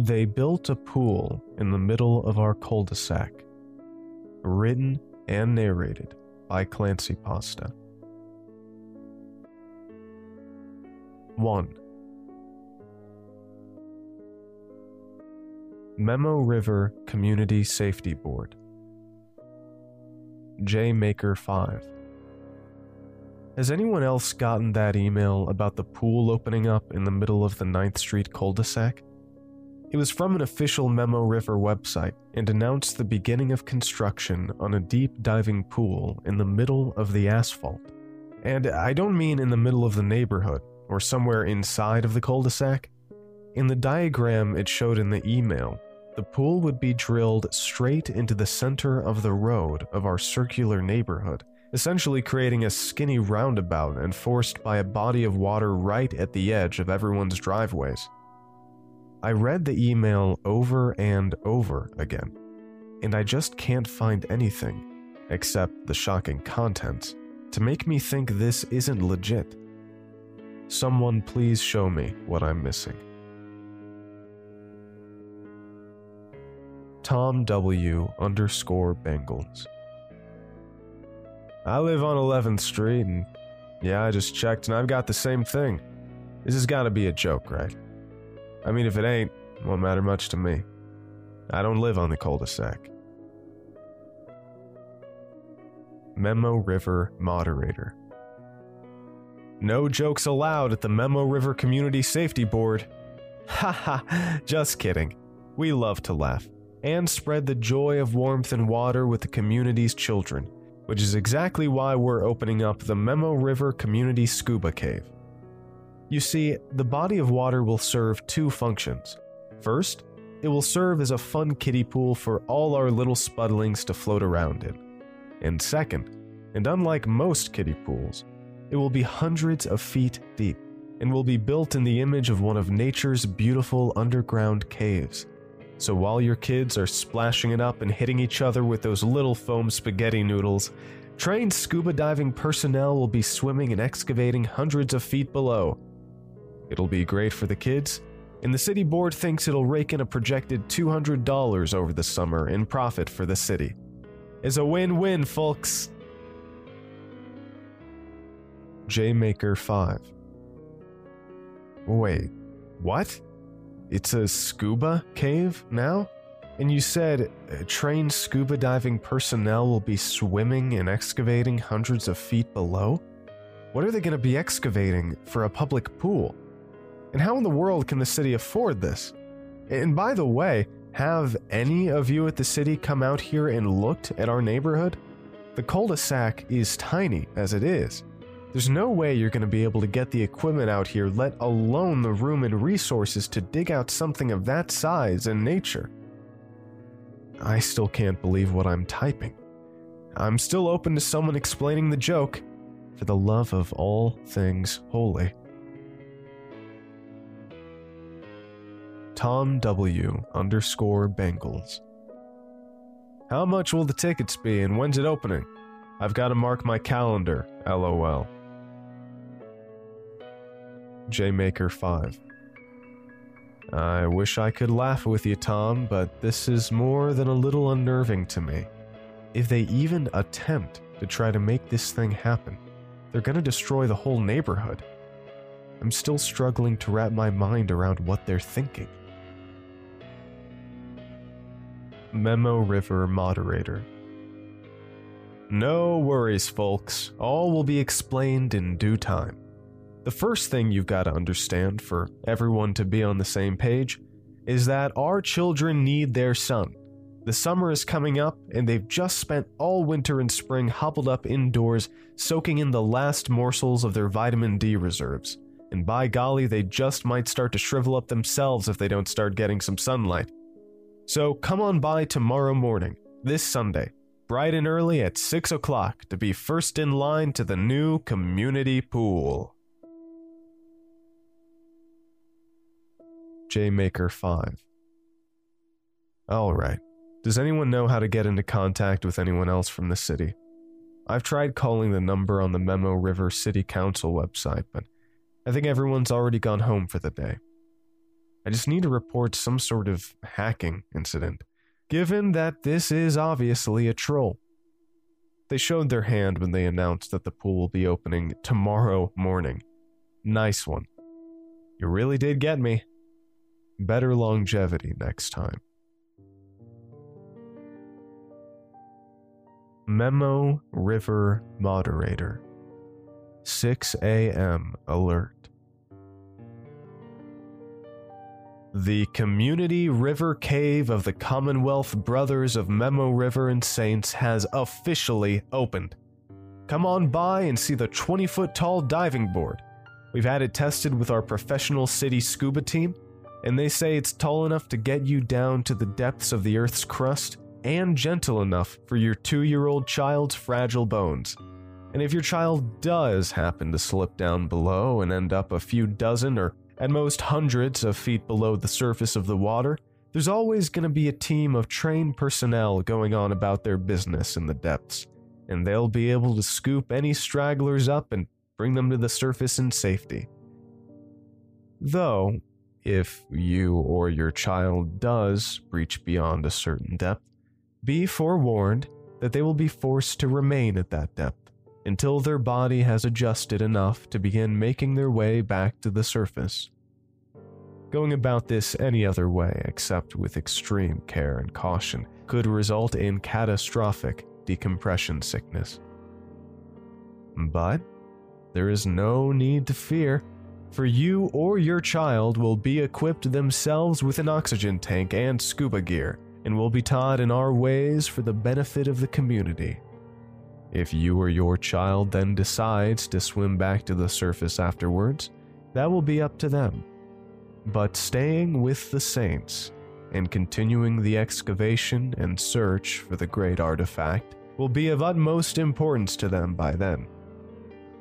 They built a pool in the middle of our cul de sac. Written and narrated by Clancy Pasta. 1. Memo River Community Safety Board. J Maker 5. Has anyone else gotten that email about the pool opening up in the middle of the 9th Street cul de sac? It was from an official Memo River website and announced the beginning of construction on a deep diving pool in the middle of the asphalt. And I don't mean in the middle of the neighborhood or somewhere inside of the cul de sac. In the diagram it showed in the email, the pool would be drilled straight into the center of the road of our circular neighborhood, essentially creating a skinny roundabout enforced by a body of water right at the edge of everyone's driveways. I read the email over and over again, and I just can't find anything, except the shocking contents, to make me think this isn't legit. Someone please show me what I'm missing. Tom W. underscore Bengals. I live on 11th Street, and yeah, I just checked and I've got the same thing. This has got to be a joke, right? I mean, if it ain't, it won't matter much to me. I don't live on the cul de sac. Memo River Moderator. No jokes allowed at the Memo River Community Safety Board. Haha, just kidding. We love to laugh and spread the joy of warmth and water with the community's children, which is exactly why we're opening up the Memo River Community Scuba Cave. You see, the body of water will serve two functions. First, it will serve as a fun kiddie pool for all our little spudlings to float around in. And second, and unlike most kiddie pools, it will be hundreds of feet deep and will be built in the image of one of nature's beautiful underground caves. So while your kids are splashing it up and hitting each other with those little foam spaghetti noodles, trained scuba diving personnel will be swimming and excavating hundreds of feet below It'll be great for the kids, and the city board thinks it'll rake in a projected $200 over the summer in profit for the city. It's a win win, folks. Jmaker 5. Wait, what? It's a scuba cave now? And you said uh, trained scuba diving personnel will be swimming and excavating hundreds of feet below? What are they going to be excavating for a public pool? And how in the world can the city afford this? And by the way, have any of you at the city come out here and looked at our neighborhood? The cul de sac is tiny as it is. There's no way you're going to be able to get the equipment out here, let alone the room and resources to dig out something of that size and nature. I still can't believe what I'm typing. I'm still open to someone explaining the joke, for the love of all things holy. Tom W. underscore Bengals. How much will the tickets be and when's it opening? I've got to mark my calendar, lol. JMaker5. I wish I could laugh with you, Tom, but this is more than a little unnerving to me. If they even attempt to try to make this thing happen, they're gonna destroy the whole neighborhood. I'm still struggling to wrap my mind around what they're thinking. Memo River Moderator. No worries, folks. All will be explained in due time. The first thing you've got to understand for everyone to be on the same page is that our children need their sun. The summer is coming up, and they've just spent all winter and spring hobbled up indoors, soaking in the last morsels of their vitamin D reserves. And by golly, they just might start to shrivel up themselves if they don't start getting some sunlight. So come on by tomorrow morning, this Sunday, bright and early at 6 o'clock to be first in line to the new community pool. JMaker5. Alright, does anyone know how to get into contact with anyone else from the city? I've tried calling the number on the Memo River City Council website, but I think everyone's already gone home for the day. I just need to report some sort of hacking incident, given that this is obviously a troll. They showed their hand when they announced that the pool will be opening tomorrow morning. Nice one. You really did get me. Better longevity next time. Memo River Moderator 6 a.m. alert. The Community River Cave of the Commonwealth Brothers of Memo River and Saints has officially opened. Come on by and see the 20 foot tall diving board. We've had it tested with our professional city scuba team, and they say it's tall enough to get you down to the depths of the Earth's crust and gentle enough for your two year old child's fragile bones. And if your child does happen to slip down below and end up a few dozen or at most hundreds of feet below the surface of the water, there's always going to be a team of trained personnel going on about their business in the depths, and they'll be able to scoop any stragglers up and bring them to the surface in safety. Though, if you or your child does breach beyond a certain depth, be forewarned that they will be forced to remain at that depth until their body has adjusted enough to begin making their way back to the surface. Going about this any other way except with extreme care and caution could result in catastrophic decompression sickness. But there is no need to fear, for you or your child will be equipped themselves with an oxygen tank and scuba gear and will be taught in our ways for the benefit of the community. If you or your child then decides to swim back to the surface afterwards, that will be up to them. But staying with the saints and continuing the excavation and search for the great artifact will be of utmost importance to them by then.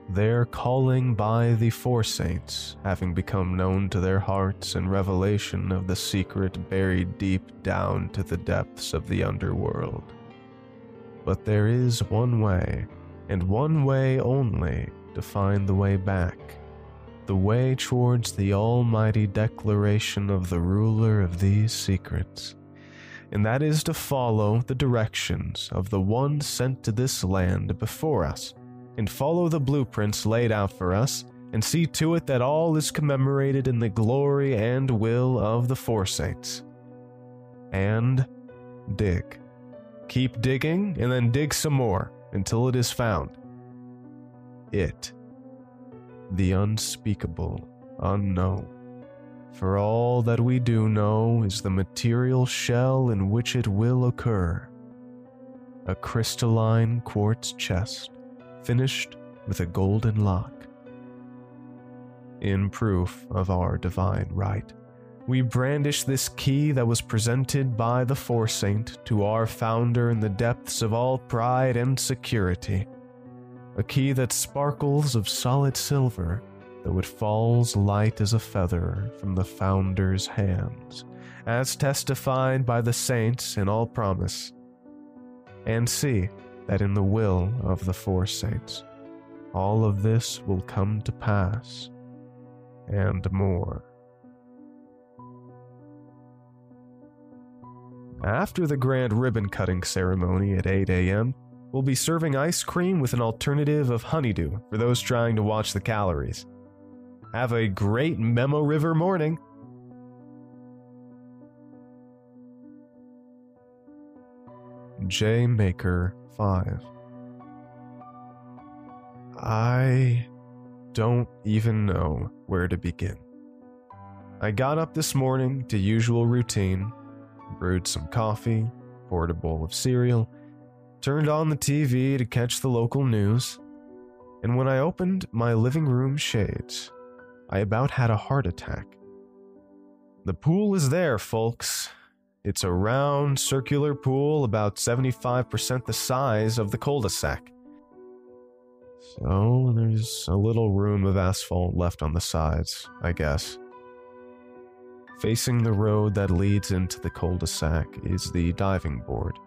Their calling by the Four Saints having become known to their hearts and revelation of the secret buried deep down to the depths of the underworld. But there is one way, and one way only, to find the way back. The way towards the almighty declaration of the ruler of these secrets. And that is to follow the directions of the one sent to this land before us and follow the blueprints laid out for us, and see to it that all is commemorated in the glory and will of the Four Saints. And dig. Keep digging, and then dig some more until it is found. It. The unspeakable, unknown. For all that we do know is the material shell in which it will occur. A crystalline quartz chest finished with a golden lock. In proof of our divine right, we brandish this key that was presented by the Foresaint to our founder in the depths of all pride and security. A key that sparkles of solid silver, though it falls light as a feather from the founder's hands, as testified by the saints in all promise. And see, that in the will of the four saints, all of this will come to pass, and more. After the grand ribbon cutting ceremony at 8 a.m., we'll be serving ice cream with an alternative of honeydew for those trying to watch the calories. Have a great Memo River morning! J Maker 5. I don't even know where to begin. I got up this morning to usual routine, brewed some coffee, poured a bowl of cereal, turned on the TV to catch the local news, and when I opened my living room shades, I about had a heart attack. The pool is there, folks, it's a round, circular pool about 75% the size of the cul de sac. So there's a little room of asphalt left on the sides, I guess. Facing the road that leads into the cul de sac is the diving board,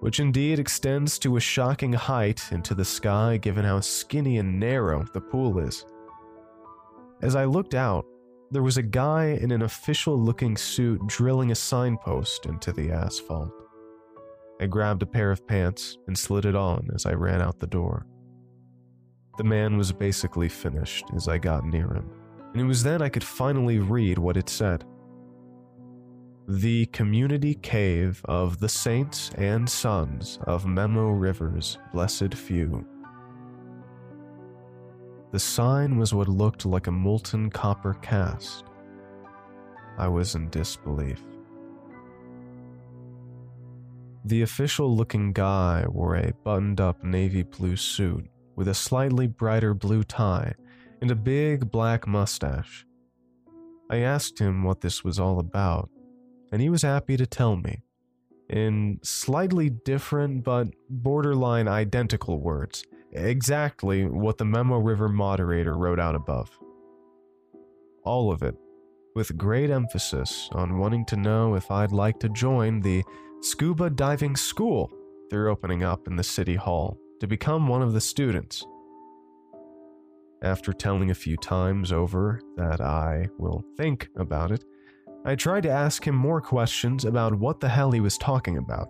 which indeed extends to a shocking height into the sky given how skinny and narrow the pool is. As I looked out, there was a guy in an official looking suit drilling a signpost into the asphalt. I grabbed a pair of pants and slid it on as I ran out the door. The man was basically finished as I got near him, and it was then I could finally read what it said. The community cave of the saints and sons of Memo River's blessed few. The sign was what looked like a molten copper cast. I was in disbelief. The official looking guy wore a buttoned up navy blue suit with a slightly brighter blue tie and a big black mustache. I asked him what this was all about, and he was happy to tell me, in slightly different but borderline identical words, exactly what the Memo River moderator wrote out above. All of it, with great emphasis on wanting to know if I'd like to join the scuba diving school they're opening up in the city hall to become one of the students. After telling a few times over that I will think about it, I tried to ask him more questions about what the hell he was talking about.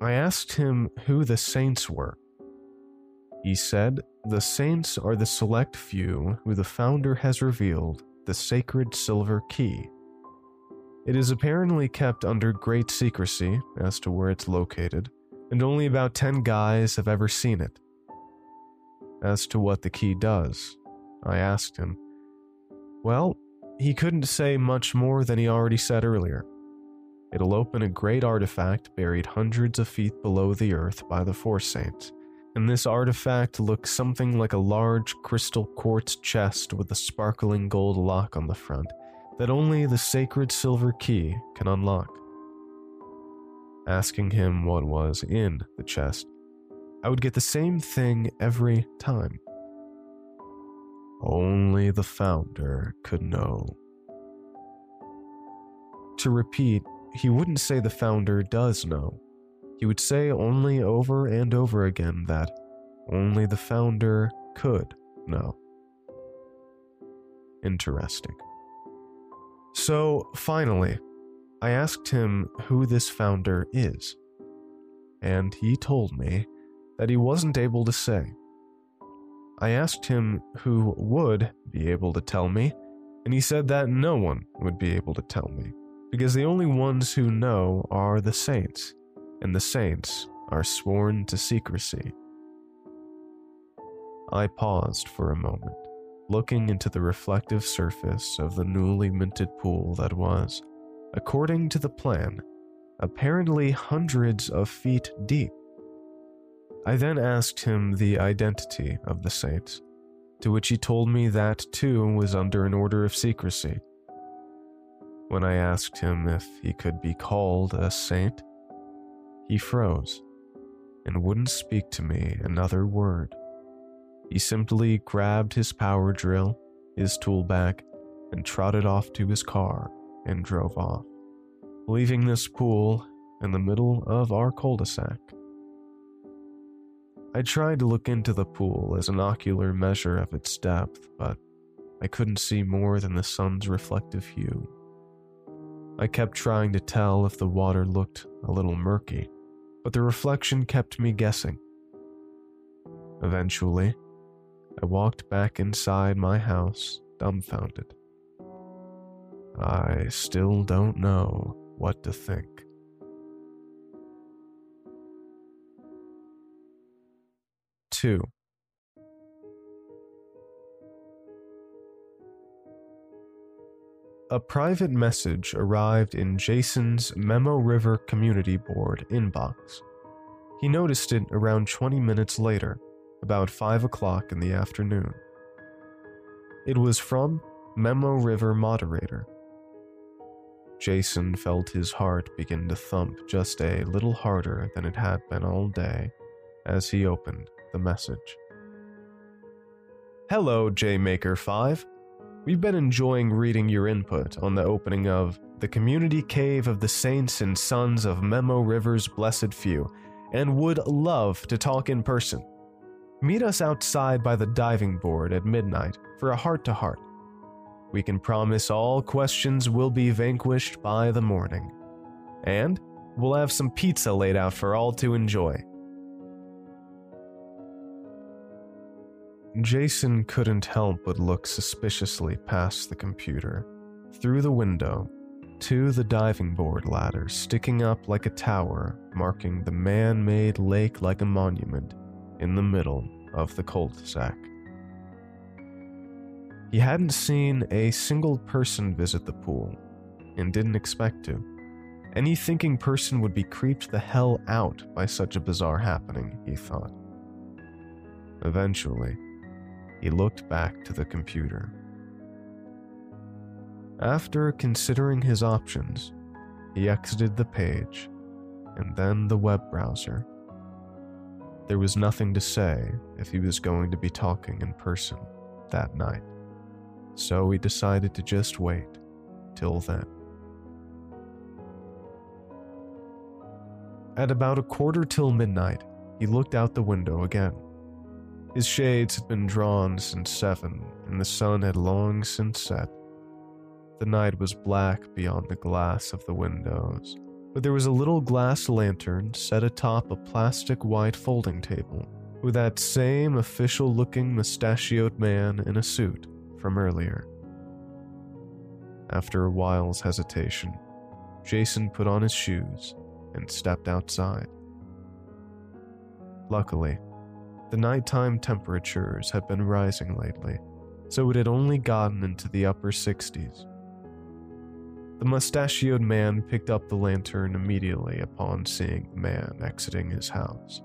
I asked him who the saints were. He said, The saints are the select few who the founder has revealed the sacred silver key. It is apparently kept under great secrecy as to where it's located, and only about 10 guys have ever seen it. As to what the key does, I asked him. Well, he couldn't say much more than he already said earlier. It'll open a great artifact buried hundreds of feet below the earth by the Four Saints, and this artifact looks something like a large crystal quartz chest with a sparkling gold lock on the front that only the sacred silver key can unlock. Asking him what was in the chest, I would get the same thing every time. Only the founder could know. To repeat, he wouldn't say the founder does know. He would say only over and over again that only the founder could know. Interesting. So, finally, I asked him who this founder is, and he told me that he wasn't able to say. I asked him who would be able to tell me, and he said that no one would be able to tell me, because the only ones who know are the saints, and the saints are sworn to secrecy. I paused for a moment, looking into the reflective surface of the newly minted pool that was, according to the plan, apparently hundreds of feet deep. I then asked him the identity of the saint, to which he told me that too was under an order of secrecy. When I asked him if he could be called a saint, he froze and wouldn't speak to me another word. He simply grabbed his power drill, his tool bag, and trotted off to his car and drove off, leaving this pool in the middle of our cul de sac. I tried to look into the pool as an ocular measure of its depth, but I couldn't see more than the sun's reflective hue. I kept trying to tell if the water looked a little murky, but the reflection kept me guessing. Eventually, I walked back inside my house, dumbfounded. I still don't know what to think. 2. A private message arrived in Jason's Memo River Community Board inbox. He noticed it around 20 minutes later, about 5 o'clock in the afternoon. It was from Memo River Moderator. Jason felt his heart begin to thump just a little harder than it had been all day as he opened the message. Hello, JMaker5. We've been enjoying reading your input on the opening of The Community Cave of the Saints and Sons of Memo River's Blessed Few, and would love to talk in person. Meet us outside by the diving board at midnight for a heart to heart. we can promise all questions will be vanquished by the morning. And we'll have some pizza laid out for all to enjoy. Jason couldn't help but look suspiciously past the computer, through the window, to the diving board ladder sticking up like a tower, marking the man made lake like a monument in the middle of the cul de sac. He hadn't seen a single person visit the pool, and didn't expect to. Any thinking person would be creeped the hell out by such a bizarre happening, he thought. Eventually, he looked back to the computer. After considering his options, he exited the page and then the web browser. There was nothing to say if he was going to be talking in person that night, so he decided to just wait till then. At about a quarter till midnight, he looked out the window again. His shades had been drawn since seven, and the sun had long since set. The night was black beyond the glass of the windows, but there was a little glass lantern set atop a plastic white folding table with that same official looking mustachioed man in a suit from earlier. After a while's hesitation, Jason put on his shoes and stepped outside. Luckily, the nighttime temperatures had been rising lately, so it had only gotten into the upper 60s. The mustachioed man picked up the lantern immediately upon seeing the man exiting his house.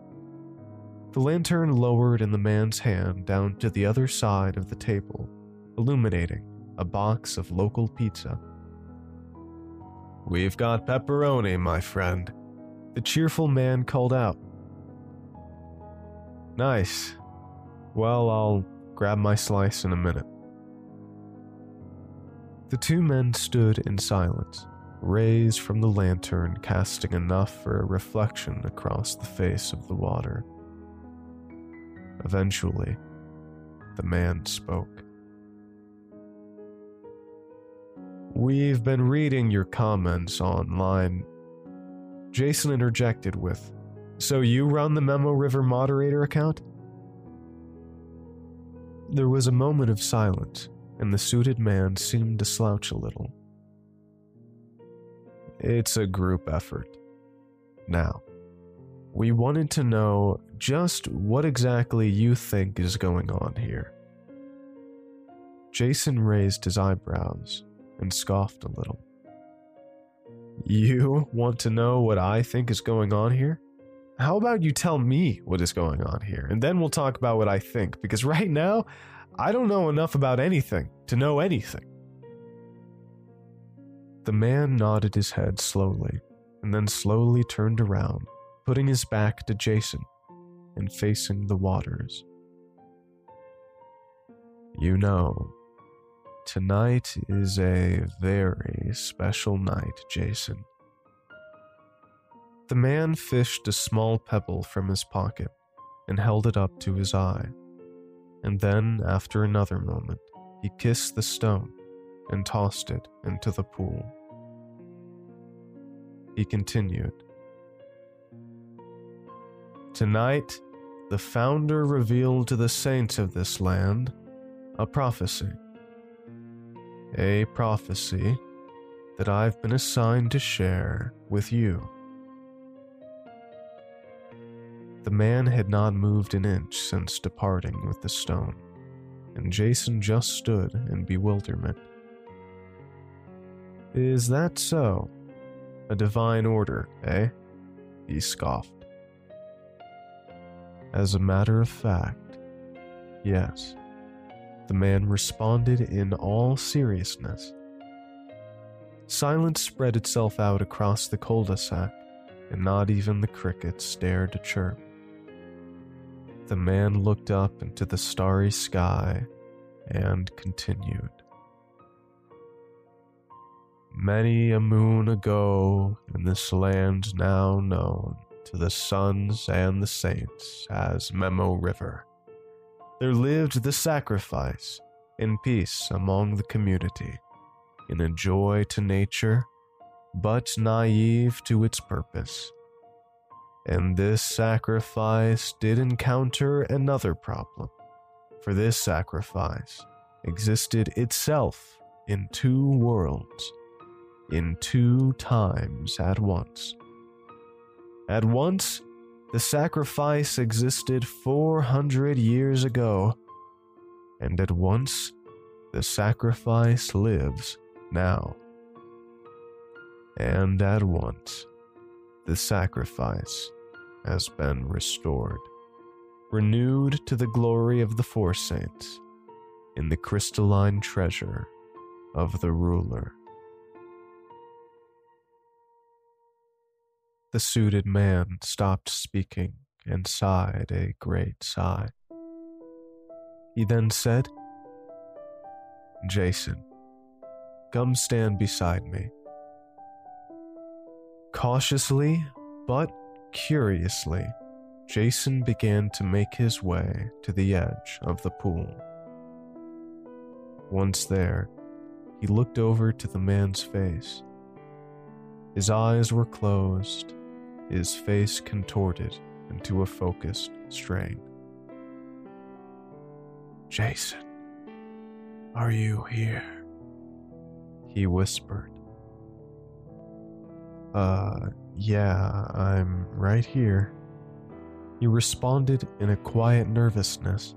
The lantern lowered in the man's hand down to the other side of the table, illuminating a box of local pizza. We've got pepperoni, my friend, the cheerful man called out Nice. Well, I'll grab my slice in a minute. The two men stood in silence, rays from the lantern casting enough for a reflection across the face of the water. Eventually, the man spoke. We've been reading your comments online. Jason interjected with, so you run the Memo River moderator account? There was a moment of silence, and the suited man seemed to slouch a little. It's a group effort. Now, we wanted to know just what exactly you think is going on here. Jason raised his eyebrows and scoffed a little. You want to know what I think is going on here? How about you tell me what is going on here, and then we'll talk about what I think, because right now, I don't know enough about anything to know anything. The man nodded his head slowly, and then slowly turned around, putting his back to Jason and facing the waters. You know, tonight is a very special night, Jason. The man fished a small pebble from his pocket and held it up to his eye. And then, after another moment, he kissed the stone and tossed it into the pool. He continued Tonight, the founder revealed to the saints of this land a prophecy. A prophecy that I've been assigned to share with you. The man had not moved an inch since departing with the stone, and Jason just stood in bewilderment. Is that so? A divine order, eh? He scoffed. As a matter of fact, yes. The man responded in all seriousness. Silence spread itself out across the cul de sac, and not even the crickets dared to chirp. The man looked up into the starry sky and continued. Many a moon ago, in this land now known to the sons and the saints as Memo River, there lived the sacrifice in peace among the community, in a joy to nature, but naive to its purpose. And this sacrifice did encounter another problem, for this sacrifice existed itself in two worlds, in two times at once. At once, the sacrifice existed 400 years ago, and at once, the sacrifice lives now. And at once, the sacrifice has been restored, renewed to the glory of the four saints in the crystalline treasure of the ruler. The suited man stopped speaking and sighed a great sigh. He then said, Jason, come stand beside me. Cautiously, but curiously, Jason began to make his way to the edge of the pool. Once there, he looked over to the man's face. His eyes were closed, his face contorted into a focused strain. Jason, are you here? He whispered. Uh, yeah, I'm right here. He responded in a quiet nervousness.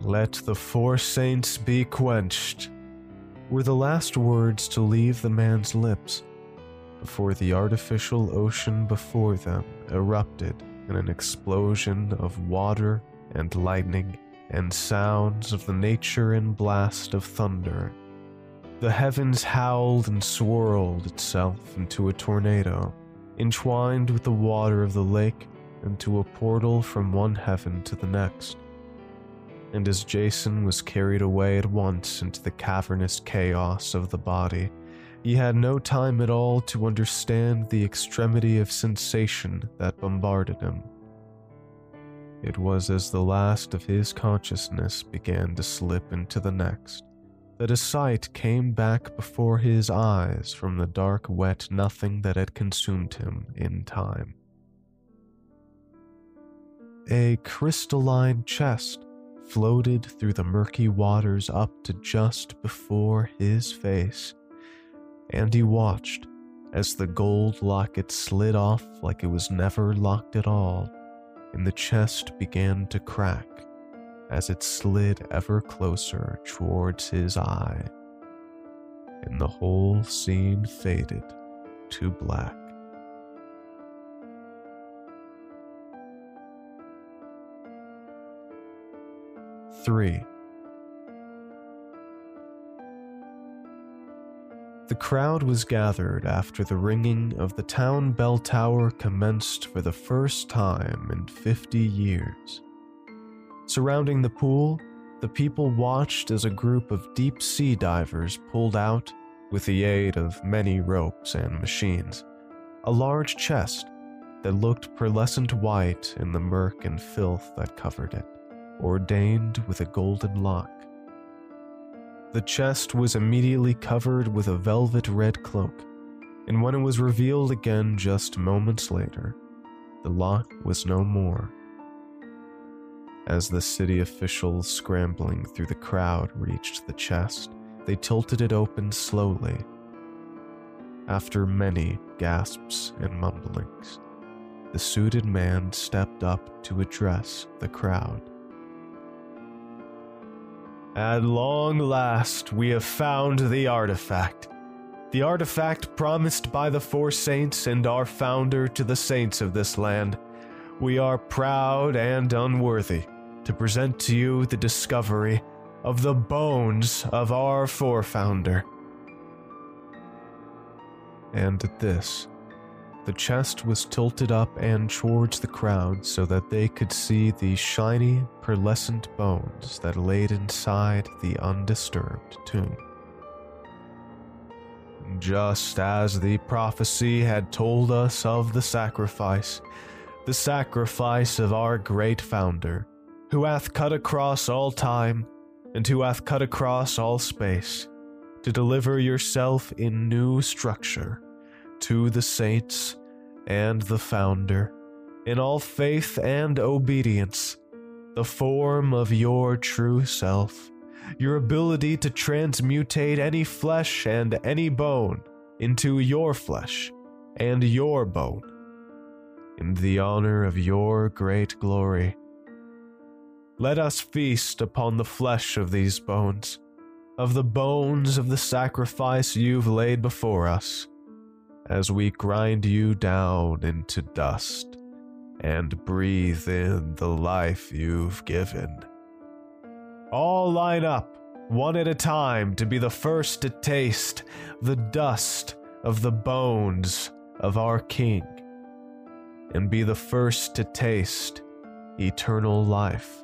Let the four saints be quenched, were the last words to leave the man's lips before the artificial ocean before them erupted in an explosion of water and lightning and sounds of the nature and blast of thunder. The heavens howled and swirled itself into a tornado, entwined with the water of the lake into a portal from one heaven to the next. And as Jason was carried away at once into the cavernous chaos of the body, he had no time at all to understand the extremity of sensation that bombarded him. It was as the last of his consciousness began to slip into the next that a sight came back before his eyes from the dark, wet nothing that had consumed him in time. A crystalline chest floated through the murky waters up to just before his face and he watched as the gold locket slid off like it was never locked at all, and the chest began to crack as it slid ever closer towards his eye, and the whole scene faded to black. Three. The crowd was gathered after the ringing of the town bell tower commenced for the first time in 50 years. Surrounding the pool, the people watched as a group of deep sea divers pulled out, with the aid of many ropes and machines, a large chest that looked pearlescent white in the murk and filth that covered it, ordained with a golden lock. The chest was immediately covered with a velvet red cloak, and when it was revealed again just moments later, the lock was no more. As the city officials scrambling through the crowd reached the chest, they tilted it open slowly. After many gasps and mumblings, the suited man stepped up to address the crowd. At long last, we have found the artifact. The artifact promised by the four saints and our founder to the saints of this land. We are proud and unworthy to present to you the discovery of the bones of our forefounder. And at this, the chest was tilted up and towards the crowd so that they could see the shiny, pearlescent bones that laid inside the undisturbed tomb. Just as the prophecy had told us of the sacrifice, the sacrifice of our great founder, who hath cut across all time, and who hath cut across all space, to deliver yourself in new structure to the saints and the founder, in all faith and obedience, the form of your true self, your ability to transmutate any flesh and any bone into your flesh and your bone, in the honor of your great glory. Let us feast upon the flesh of these bones, of the bones of the sacrifice you've laid before us as we grind you down into dust and breathe in the life you've given. All line up, one at a time, to be the first to taste the dust of the bones of our King, and be the first to taste eternal life.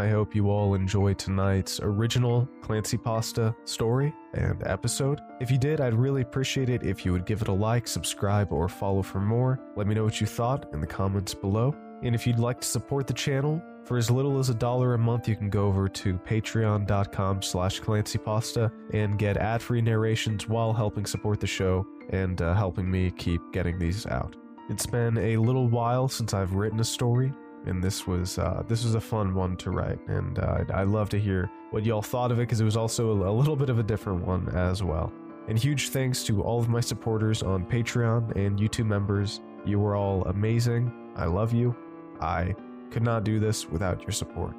I hope you all enjoyed tonight's original Clancy Pasta story and episode. If you did, I'd really appreciate it if you would give it a like, subscribe, or follow for more. Let me know what you thought in the comments below. And if you'd like to support the channel, for as little as a dollar a month, you can go over to patreon.com slash clancypasta and get ad-free narrations while helping support the show and uh, helping me keep getting these out. It's been a little while since I've written a story, and this was uh, this was a fun one to write, and uh, I love to hear what y'all thought of it because it was also a, a little bit of a different one as well. And huge thanks to all of my supporters on Patreon and YouTube members. You were all amazing. I love you. I could not do this without your support.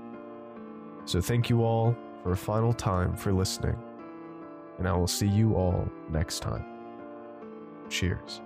So thank you all for a final time for listening, and I will see you all next time. Cheers.